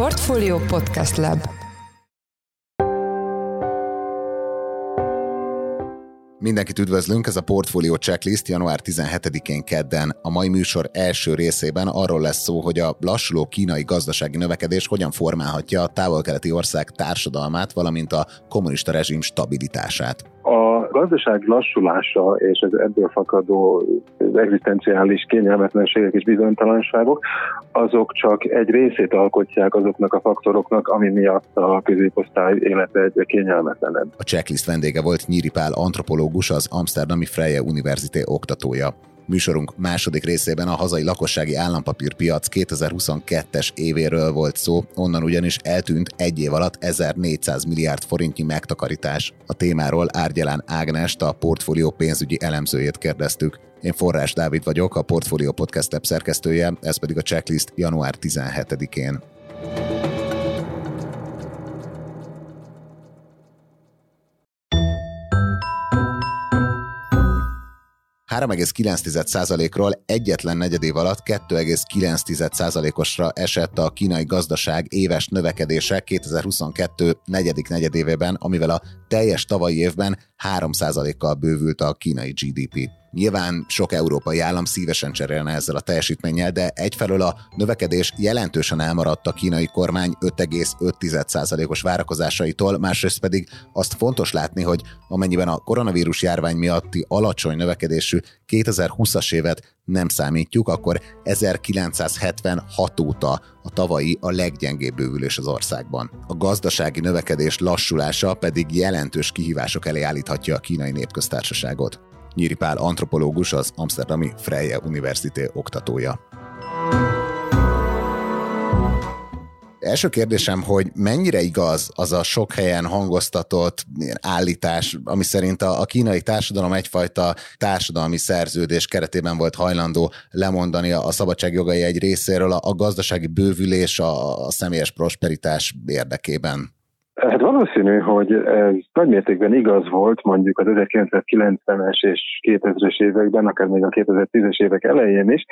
Portfolio Podcast Lab Mindenkit üdvözlünk, ez a Portfolio Checklist január 17-én kedden. A mai műsor első részében arról lesz szó, hogy a lassuló kínai gazdasági növekedés hogyan formálhatja a távol-keleti ország társadalmát, valamint a kommunista rezsim stabilitását. A gazdaság lassulása és az ebből fakadó egzisztenciális kényelmetlenségek és bizonytalanságok, azok csak egy részét alkotják azoknak a faktoroknak, ami miatt a középosztály élete egyre kényelmetlenebb. A checklist vendége volt Nyíri Pál antropológus, az Amsterdami Freie Université oktatója. Műsorunk második részében a hazai lakossági állampapírpiac 2022-es évéről volt szó, onnan ugyanis eltűnt egy év alatt 1400 milliárd forintnyi megtakarítás. A témáról Árgyalán Ágnest, a portfólió pénzügyi elemzőjét kérdeztük. Én Forrás Dávid vagyok, a Portfolio Podcast app szerkesztője, ez pedig a checklist január 17-én. 3,9%-ról egyetlen negyedév alatt 2,9%-osra esett a kínai gazdaság éves növekedése 2022 negyedik negyedévében, amivel a teljes tavalyi évben 3%-kal bővült a kínai GDP. Nyilván sok európai állam szívesen cserélne ezzel a teljesítménnyel, de egyfelől a növekedés jelentősen elmaradt a kínai kormány 5,5%-os várakozásaitól, másrészt pedig azt fontos látni, hogy amennyiben a koronavírus járvány miatti alacsony növekedésű 2020-as évet nem számítjuk, akkor 1976 óta a tavalyi a leggyengébb bővülés az országban. A gazdasági növekedés lassulása pedig jelentős kihívások elé állíthatja a kínai népköztársaságot. Nyíri Pál antropológus, az Amsterdami Freie Université oktatója. Első kérdésem, hogy mennyire igaz az a sok helyen hangoztatott állítás, ami szerint a, kínai társadalom egyfajta társadalmi szerződés keretében volt hajlandó lemondani a, a szabadságjogai egy részéről a, a gazdasági bővülés, a, a személyes prosperitás érdekében? Hát valószínű, hogy ez nagymértékben igaz volt mondjuk az 1990-es és 2000-es években, akár még a 2010-es évek elején is,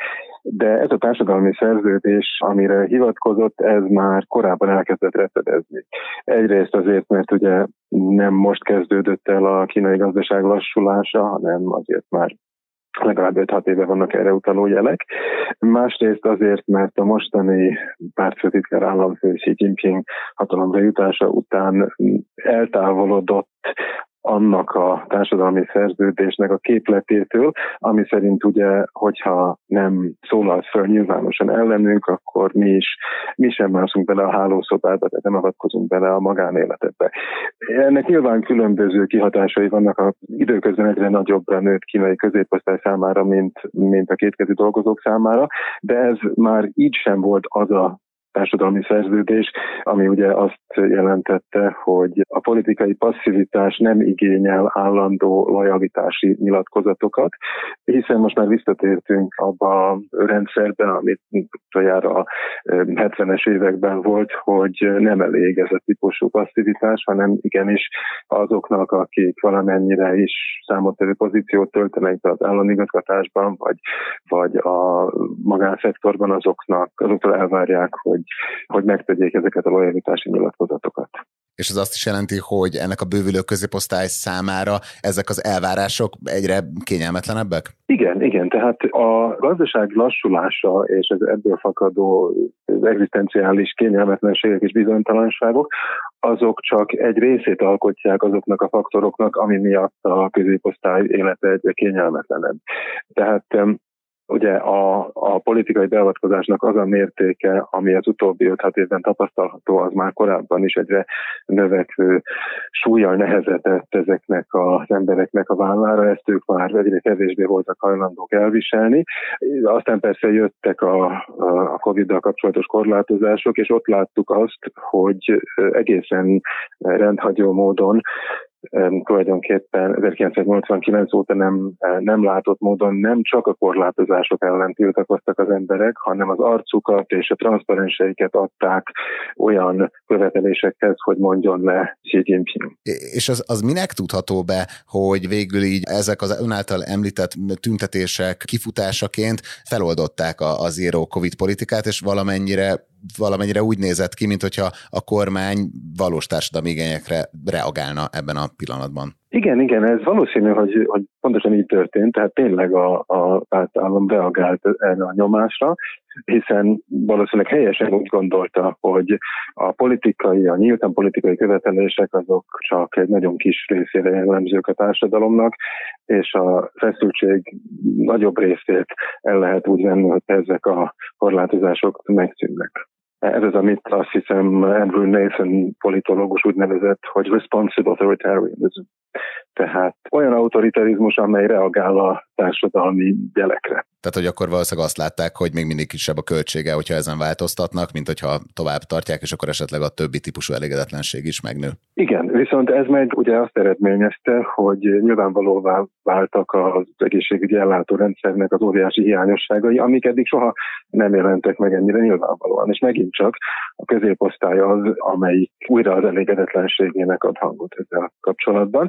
de ez a társadalmi szerződés, amire hivatkozott, ez már korábban elkezdett rettedezni. Egyrészt azért, mert ugye nem most kezdődött el a kínai gazdaság lassulása, hanem azért már legalább 5-6 éve vannak erre utaló jelek. Másrészt azért, mert a mostani pártfőtitkár államfő Xi Jinping hatalomra jutása után eltávolodott annak a társadalmi szerződésnek a képletétől, ami szerint ugye, hogyha nem szólal fel nyilvánosan ellenünk, akkor mi is, mi sem mászunk bele a hálószobába, tehát nem avatkozunk bele a magánéletedbe. Ennek nyilván különböző kihatásai vannak a időközben egyre nagyobbra nőtt kínai középosztály számára, mint, mint a kétkezi dolgozók számára, de ez már így sem volt az a társadalmi szerződés, ami ugye azt jelentette, hogy a politikai passzivitás nem igényel állandó lojalitási nyilatkozatokat, hiszen most már visszatértünk abba a rendszerbe, amit utoljára a 70-es években volt, hogy nem elég ez a típusú passzivitás, hanem igenis azoknak, akik valamennyire is számottevő pozíciót töltenek az államigazgatásban, vagy, vagy a magánszektorban, azoknak, azoktól elvárják, hogy hogy megtegyék ezeket a lojalitási nyilatkozatokat. És ez azt is jelenti, hogy ennek a bővülő középosztály számára ezek az elvárások egyre kényelmetlenebbek? Igen, igen. Tehát a gazdaság lassulása és az ebből fakadó egzisztenciális kényelmetlenségek és bizonytalanságok, azok csak egy részét alkotják azoknak a faktoroknak, ami miatt a középosztály élete egyre kényelmetlenebb. Tehát Ugye a, a politikai beavatkozásnak az a mértéke, ami az utóbbi 5 évben tapasztalható, az már korábban is egyre növekvő súlyjal nehezetett ezeknek az embereknek a vállára, ezt ők már egyre kevésbé voltak hajlandók elviselni. Aztán persze jöttek a, a Covid-dal kapcsolatos korlátozások, és ott láttuk azt, hogy egészen rendhagyó módon tulajdonképpen 1989 óta nem, nem látott módon nem csak a korlátozások ellen tiltakoztak az emberek, hanem az arcukat és a transzparenseiket adták olyan követelésekhez, hogy mondjon le Xi Jinping. És az, az minek tudható be, hogy végül így ezek az ön által említett tüntetések kifutásaként feloldották a, a zero covid politikát, és valamennyire valamennyire úgy nézett ki, mint hogyha a kormány valós társadalmi igényekre reagálna ebben a pillanatban. Igen, igen, ez valószínű, hogy, hogy pontosan így történt, tehát tényleg a, a állam reagált erre a nyomásra, hiszen valószínűleg helyesen úgy gondolta, hogy a politikai, a nyíltan politikai követelések azok csak egy nagyon kis részére jellemzők a társadalomnak, és a feszültség nagyobb részét el lehet úgy venni, hogy ezek a korlátozások megszűnnek. Ez az, amit azt hiszem Andrew Nathan politológus úgy nevezett, hogy responsible authoritarianism. Tehát olyan autoritarizmus, amely reagál a társadalmi jelekre. Tehát, hogy akkor valószínűleg azt látták, hogy még mindig kisebb a költsége, hogyha ezen változtatnak, mint hogyha tovább tartják, és akkor esetleg a többi típusú elégedetlenség is megnő. Igen, viszont ez meg ugye azt eredményezte, hogy nyilvánvalóvá váltak az egészségügyi ellátórendszernek az óriási hiányosságai, amik eddig soha nem jelentek meg ennyire nyilvánvalóan. És megint csak a középosztály az, amelyik újra az elégedetlenségének ad hangot ezzel kapcsolatban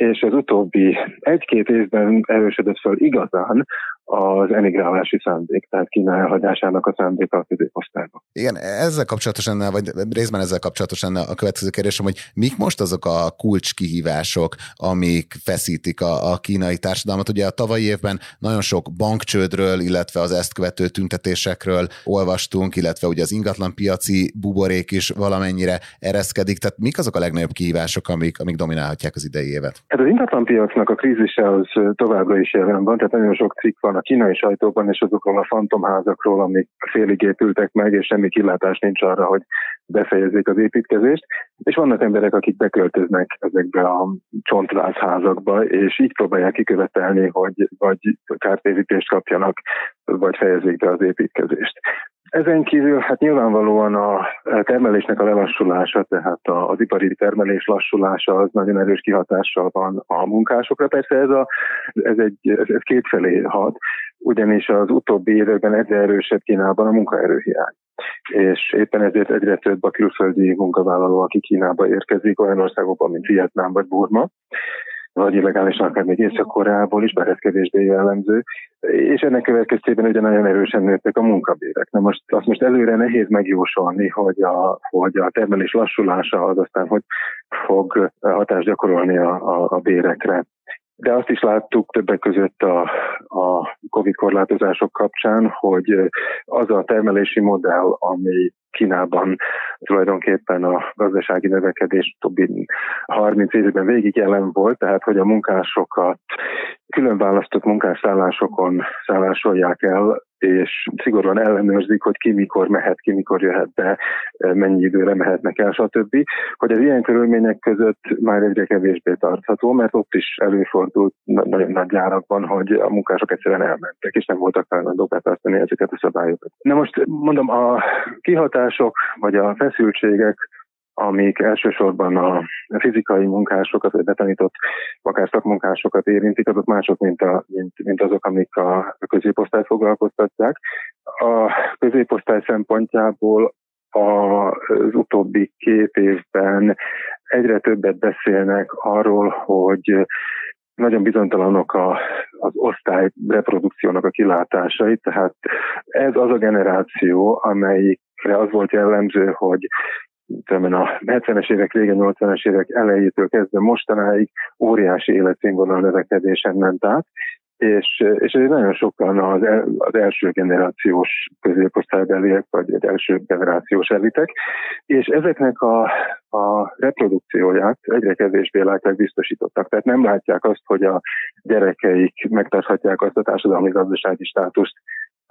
és az utóbbi egy-két évben erősödött föl igazán az emigrálási szándék, tehát Kína elhagyásának a szándéka a középosztályba. Igen, ezzel kapcsolatosan, vagy részben ezzel kapcsolatosan a következő kérdésem, hogy mik most azok a kulcskihívások, amik feszítik a, a kínai társadalmat? Ugye a tavalyi évben nagyon sok bankcsődről, illetve az ezt követő tüntetésekről olvastunk, illetve ugye az ingatlanpiaci buborék is valamennyire ereszkedik. Tehát mik azok a legnagyobb kihívások, amik, amik dominálhatják az idei évet? Hát az ingatlanpiacnak a krízise az továbbra is jelen van, tehát nagyon sok cikk van a kínai sajtóban és azokról a fantomházakról, amik félig épültek meg, és semmi kilátás nincs arra, hogy befejezzék az építkezést. És vannak emberek, akik beköltöznek ezekbe a csontvázházakba, és így próbálják kikövetelni, hogy vagy kártérítést kapjanak, vagy fejezzék be az építkezést. Ezen kívül hát nyilvánvalóan a termelésnek a lelassulása, tehát az ipari termelés lassulása az nagyon erős kihatással van a munkásokra. Persze ez, a, ez, egy, ez, ez kétfelé hat, ugyanis az utóbbi években egyre erősebb Kínában a munkaerőhiány. És éppen ezért egyre több a külföldi munkavállaló, aki Kínába érkezik, olyan országokban, mint Vietnám vagy Burma vagy illegálisan akár még Észak-Koreából is, bár ez kevésbé jellemző, és ennek következtében ugye nagyon erősen nőttek a munkabérek. Na most azt most előre nehéz megjósolni, hogy a, hogy a termelés lassulása az aztán hogy fog hatást gyakorolni a, a, a bérekre. De azt is láttuk többek között a, a COVID korlátozások kapcsán, hogy az a termelési modell, ami Kínában tulajdonképpen a gazdasági növekedés többi 30 évben végig jelen volt, tehát hogy a munkásokat külön választott munkásszállásokon szállásolják el, és szigorúan ellenőrzik, hogy ki mikor mehet, ki mikor jöhet be, mennyi időre mehetnek el, stb. Hogy az ilyen körülmények között már egyre kevésbé tartható, mert ott is előfordult nagyon nagy gyárakban, hogy a munkások egyszerűen elmentek, és nem voltak hajlandók betartani ezeket a szabályokat. Na most mondom, a kihatások vagy a feszültségek amik elsősorban a fizikai munkásokat, vagy betanított akár szakmunkásokat érintik, azok mások, mint, a, mint, mint azok, amik a középosztályt foglalkoztatják. A középosztály szempontjából az utóbbi két évben egyre többet beszélnek arról, hogy nagyon bizonytalanok a, az osztály reprodukciónak a kilátásai, tehát ez az a generáció, amelyikre az volt jellemző, hogy a 70-es évek vége, 80-es évek elejétől kezdve mostanáig óriási életszínvonal növekedésen ment át, és, és ez nagyon sokan az, az első generációs középosztálybeliek, vagy egy első generációs elitek, és ezeknek a, a reprodukcióját egyre kevésbé látják biztosítottak. Tehát nem látják azt, hogy a gyerekeik megtarthatják azt a társadalmi-gazdasági státuszt,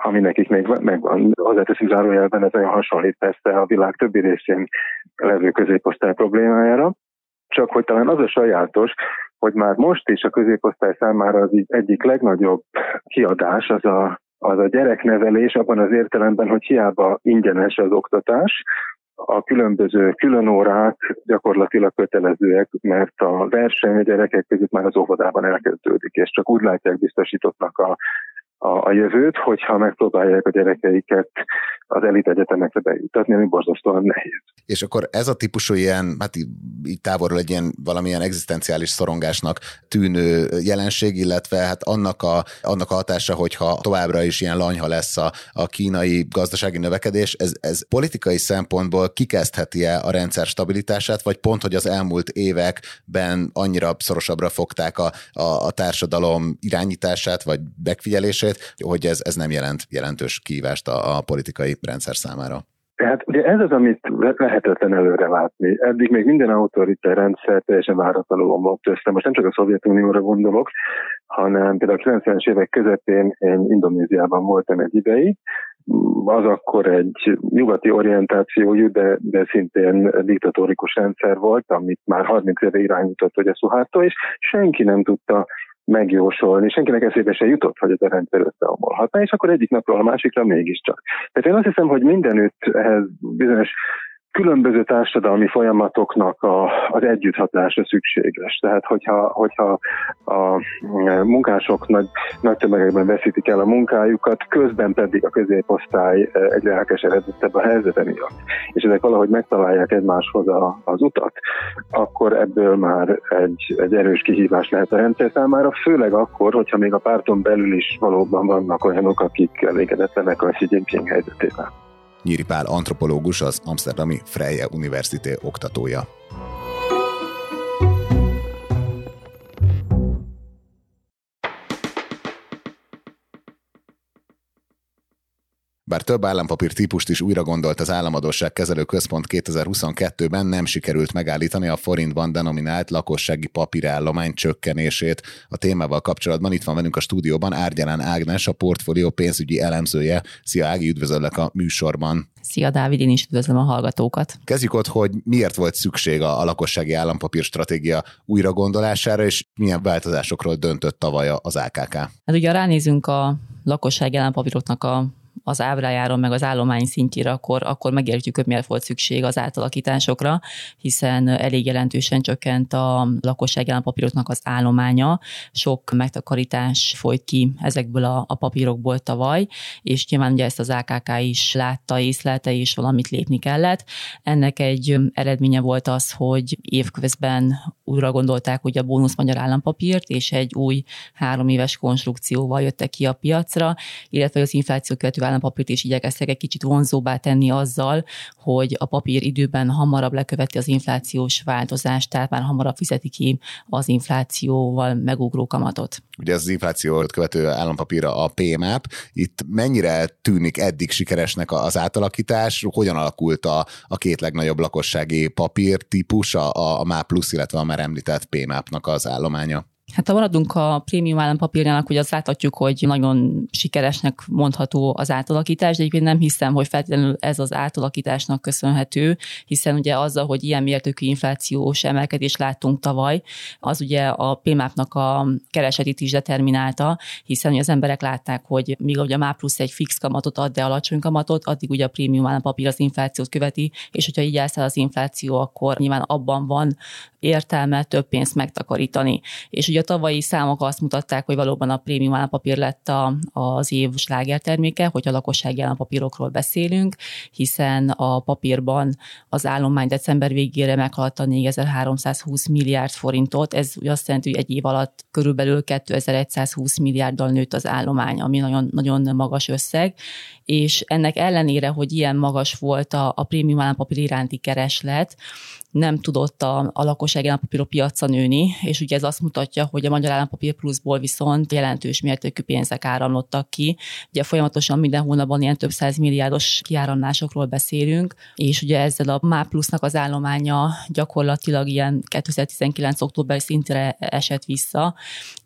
ami nekik még megvan. Hozzáteszem zárójelben, ez olyan hasonlít persze a világ többi részén levő középosztály problémájára, csak hogy talán az a sajátos, hogy már most is a középosztály számára az egyik legnagyobb kiadás az a, az a gyereknevelés abban az értelemben, hogy hiába ingyenes az oktatás, a különböző különórák gyakorlatilag kötelezőek, mert a verseny a gyerekek között már az óvodában elkezdődik, és csak úgy látják biztosítottnak a a, a jövőt, hogyha megpróbálják a gyerekeiket az elit egyetemekre bejutatni, ami borzasztóan nehéz. És akkor ez a típusú ilyen, hát így távolról egy ilyen valamilyen egzisztenciális szorongásnak tűnő jelenség, illetve hát annak a, annak a hatása, hogyha továbbra is ilyen lanyha lesz a, a kínai gazdasági növekedés, ez, ez politikai szempontból kikezdheti-e a rendszer stabilitását, vagy pont, hogy az elmúlt években annyira szorosabbra fogták a, a, a társadalom irányítását, vagy megfigyelését, hogy ez, ez nem jelent jelentős kívást a, a politikai rendszer számára. Tehát ugye ez az, amit lehetetlen előre látni. Eddig még minden autoritár rendszer teljesen váratlanul volt össze. Most nem csak a Szovjetunióra gondolok, hanem például a 90-es évek közepén én Indonéziában voltam egy ideig, az akkor egy nyugati orientációjú, de, de szintén diktatórikus rendszer volt, amit már 30 éve irányított, hogy a Suharto, és senki nem tudta megjósolni, senkinek eszébe se jutott, hogy ez a rendszer összeomolhatna, és akkor egyik napról a másikra mégiscsak. Tehát én azt hiszem, hogy mindenütt ehhez bizonyos különböző társadalmi folyamatoknak a, az együtthatása szükséges. Tehát, hogyha, hogyha a munkások nagy, nagy tömegekben veszítik el a munkájukat, közben pedig a középosztály egyre elkeseredettebb a helyzete miatt, és ezek valahogy megtalálják egymáshoz a, az utat, akkor ebből már egy, egy erős kihívás lehet a rendszer számára, főleg akkor, hogyha még a párton belül is valóban vannak olyanok, akik elégedetlenek a Xi Jinping helyzetével. Nyíri Pál antropológus, az Amsterdami Freie Université oktatója. Bár több állampapír típust is újra gondolt az Államadóság Kezelő Központ 2022-ben, nem sikerült megállítani a forintban denominált lakossági papírállomány csökkenését. A témával kapcsolatban itt van velünk a stúdióban Árgyalán Ágnes, a portfólió pénzügyi elemzője. Szia Ági, üdvözöllek a műsorban. Szia Dávid, én is üdvözlöm a hallgatókat. Kezdjük ott, hogy miért volt szükség a, a lakossági állampapír stratégia újra gondolására, és milyen változásokról döntött tavaly az AKK. Hát ugye, ránézünk a lakossági állampapíroknak a az ábrájáron, meg az állomány szintjére, akkor, akkor megértjük, hogy miért volt szükség az átalakításokra, hiszen elég jelentősen csökkent a lakosság állampapíroknak az állománya, sok megtakarítás folyt ki ezekből a, a papírokból tavaly, és nyilván ugye ezt az AKK is látta, észlelte, és valamit lépni kellett. Ennek egy eredménye volt az, hogy évközben újra gondolták ugye a bónusz magyar állampapírt, és egy új három éves konstrukcióval jöttek ki a piacra, illetve az infláció követő állampapírt is igyekeztek egy kicsit vonzóbbá tenni azzal, hogy a papír időben hamarabb leköveti az inflációs változást, tehát már hamarabb fizeti ki az inflációval megugró kamatot. Ugye ez az inflációt követő állampapíra a PMAP. Itt mennyire tűnik eddig sikeresnek az átalakítás? Hogyan alakult a, a két legnagyobb lakossági papír típus, a, a MAP plusz, illetve a már említett PMAP-nak az állománya? Hát ha maradunk a prémium állampapírjának, hogy azt láthatjuk, hogy nagyon sikeresnek mondható az átalakítás, de egyébként nem hiszem, hogy feltétlenül ez az átalakításnak köszönhető, hiszen ugye azzal, hogy ilyen mértékű inflációs emelkedést láttunk tavaly, az ugye a PMAP-nak a keresetét is determinálta, hiszen ugye az emberek látták, hogy míg ugye a MÁ plusz egy fix kamatot ad, de alacsony kamatot, addig ugye a prémium állampapír az inflációt követi, és hogyha így elszáll az infláció, akkor nyilván abban van értelme több pénzt megtakarítani. És ugye a tavalyi számok azt mutatták, hogy valóban a prémium állampapír lett a, az év slágerterméke, hogy a lakossági állampapírokról beszélünk, hiszen a papírban az állomány december végére meghaladta 4320 milliárd forintot, ez azt jelenti, hogy egy év alatt körülbelül 2120 milliárddal nőtt az állomány, ami nagyon, nagyon magas összeg, és ennek ellenére, hogy ilyen magas volt a, a prémium állampapír iránti kereslet, nem tudott a, a lakosság állampapírok piaca nőni, és ugye ez azt mutatja, hogy a Magyar Állampapír Pluszból viszont jelentős mértékű pénzek áramlottak ki. Ugye folyamatosan minden hónapban ilyen több száz milliárdos kiáramlásokról beszélünk, és ugye ezzel a MÁ Plusznak az állománya gyakorlatilag ilyen 2019. október szintre esett vissza,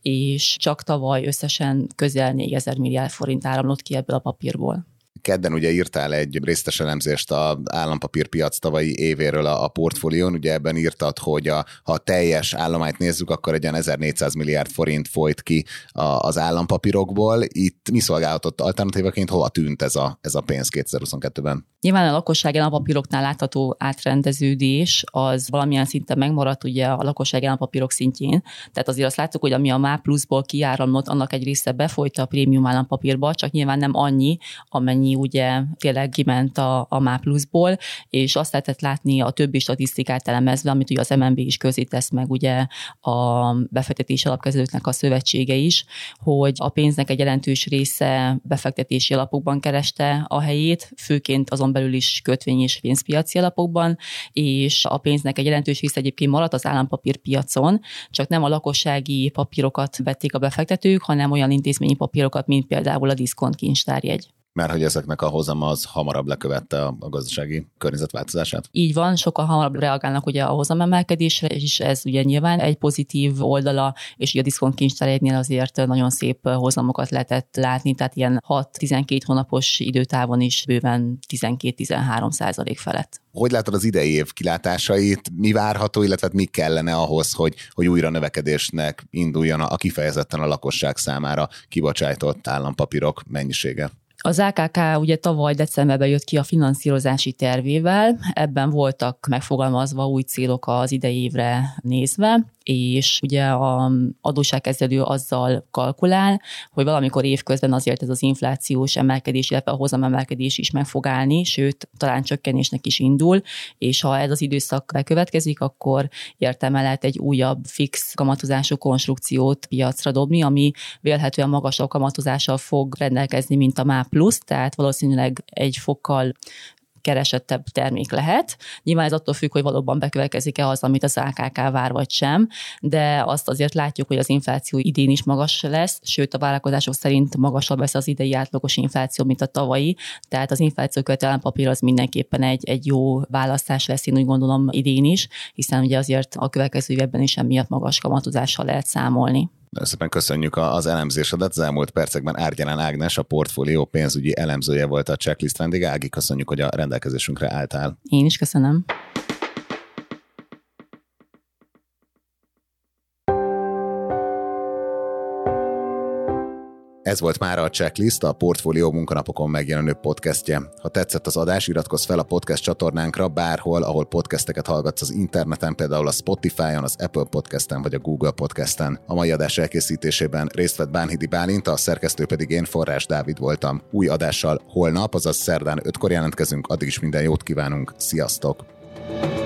és csak tavaly összesen közel 4000 milliárd forint áramlott ki ebből a papírból kedden ugye írtál egy résztes elemzést az állampapírpiac tavalyi évéről a, a portfólión, ugye ebben írtad, hogy a, ha a teljes állományt nézzük, akkor egy olyan 1400 milliárd forint folyt ki a, az állampapírokból. Itt mi szolgálhatott alternatívaként, hova tűnt ez a, ez a pénz 2022-ben? Nyilván a lakossági állampapíroknál látható átrendeződés az valamilyen szinten megmaradt ugye a lakossági állampapírok szintjén. Tehát azért azt láttuk, hogy ami a MÁ pluszból kiáramlott, annak egy része befolyta a prémium állampapírba, csak nyilván nem annyi, amennyi ami ugye tényleg kiment a, a MÁ pluszból, és azt lehetett látni a többi statisztikát elemezve, amit ugye az MNB is közé tesz meg ugye a befektetési alapkezelőknek a szövetsége is, hogy a pénznek egy jelentős része befektetési alapokban kereste a helyét, főként azon belül is kötvény és pénzpiaci alapokban, és a pénznek egy jelentős része egyébként maradt az állampapírpiacon, csak nem a lakossági papírokat vették a befektetők, hanem olyan intézményi papírokat, mint például a diszkont kincstárjegy mert hogy ezeknek a hozama az hamarabb lekövette a, a gazdasági környezetváltozását. Így van, sokkal hamarabb reagálnak ugye a hozamemelkedésre, és ez ugye nyilván egy pozitív oldala, és ugye a diszkont kincstárjegynél azért nagyon szép hozamokat lehetett látni, tehát ilyen 6-12 hónapos időtávon is bőven 12-13 százalék felett. Hogy látod az idei év kilátásait, mi várható, illetve mi kellene ahhoz, hogy, hogy újra növekedésnek induljon a kifejezetten a lakosság számára kibocsájtott állampapírok mennyisége? Az AKK ugye tavaly decemberben jött ki a finanszírozási tervével, ebben voltak megfogalmazva új célok az idei évre nézve, és ugye a adósságkezelő azzal kalkulál, hogy valamikor évközben azért ez az inflációs emelkedés, illetve a hozamemelkedés is meg fog állni, sőt, talán csökkenésnek is indul, és ha ez az időszak bekövetkezik, akkor értelme lehet egy újabb fix kamatozású konstrukciót piacra dobni, ami vélhetően magasabb kamatozással fog rendelkezni, mint a MÁ plusz, tehát valószínűleg egy fokkal keresettebb termék lehet. Nyilván ez attól függ, hogy valóban bekövetkezik-e az, amit az AKK vár, vagy sem, de azt azért látjuk, hogy az infláció idén is magas lesz, sőt a várakozások szerint magasabb lesz az idei átlagos infláció, mint a tavalyi, tehát az infláció követelem papír az mindenképpen egy, egy jó választás lesz, én úgy gondolom idén is, hiszen ugye azért a következő évben is emiatt magas kamatozással lehet számolni. Nagyon szépen köszönjük az elemzésedet. Az elmúlt percekben Árgyalán Ágnes, a portfólió pénzügyi elemzője volt a checklist vendége. Ági, köszönjük, hogy a rendelkezésünkre álltál. Én is köszönöm. Ez volt már a Checklist, a Portfólió munkanapokon megjelenő podcastje. Ha tetszett az adás, iratkozz fel a podcast csatornánkra bárhol, ahol podcasteket hallgatsz az interneten, például a Spotify-on, az Apple Podcasten vagy a Google Podcasten. A mai adás elkészítésében részt vett Bánhidi Bálint, a szerkesztő pedig én, Forrás Dávid voltam. Új adással holnap, azaz szerdán ötkor jelentkezünk, addig is minden jót kívánunk, sziasztok! thank you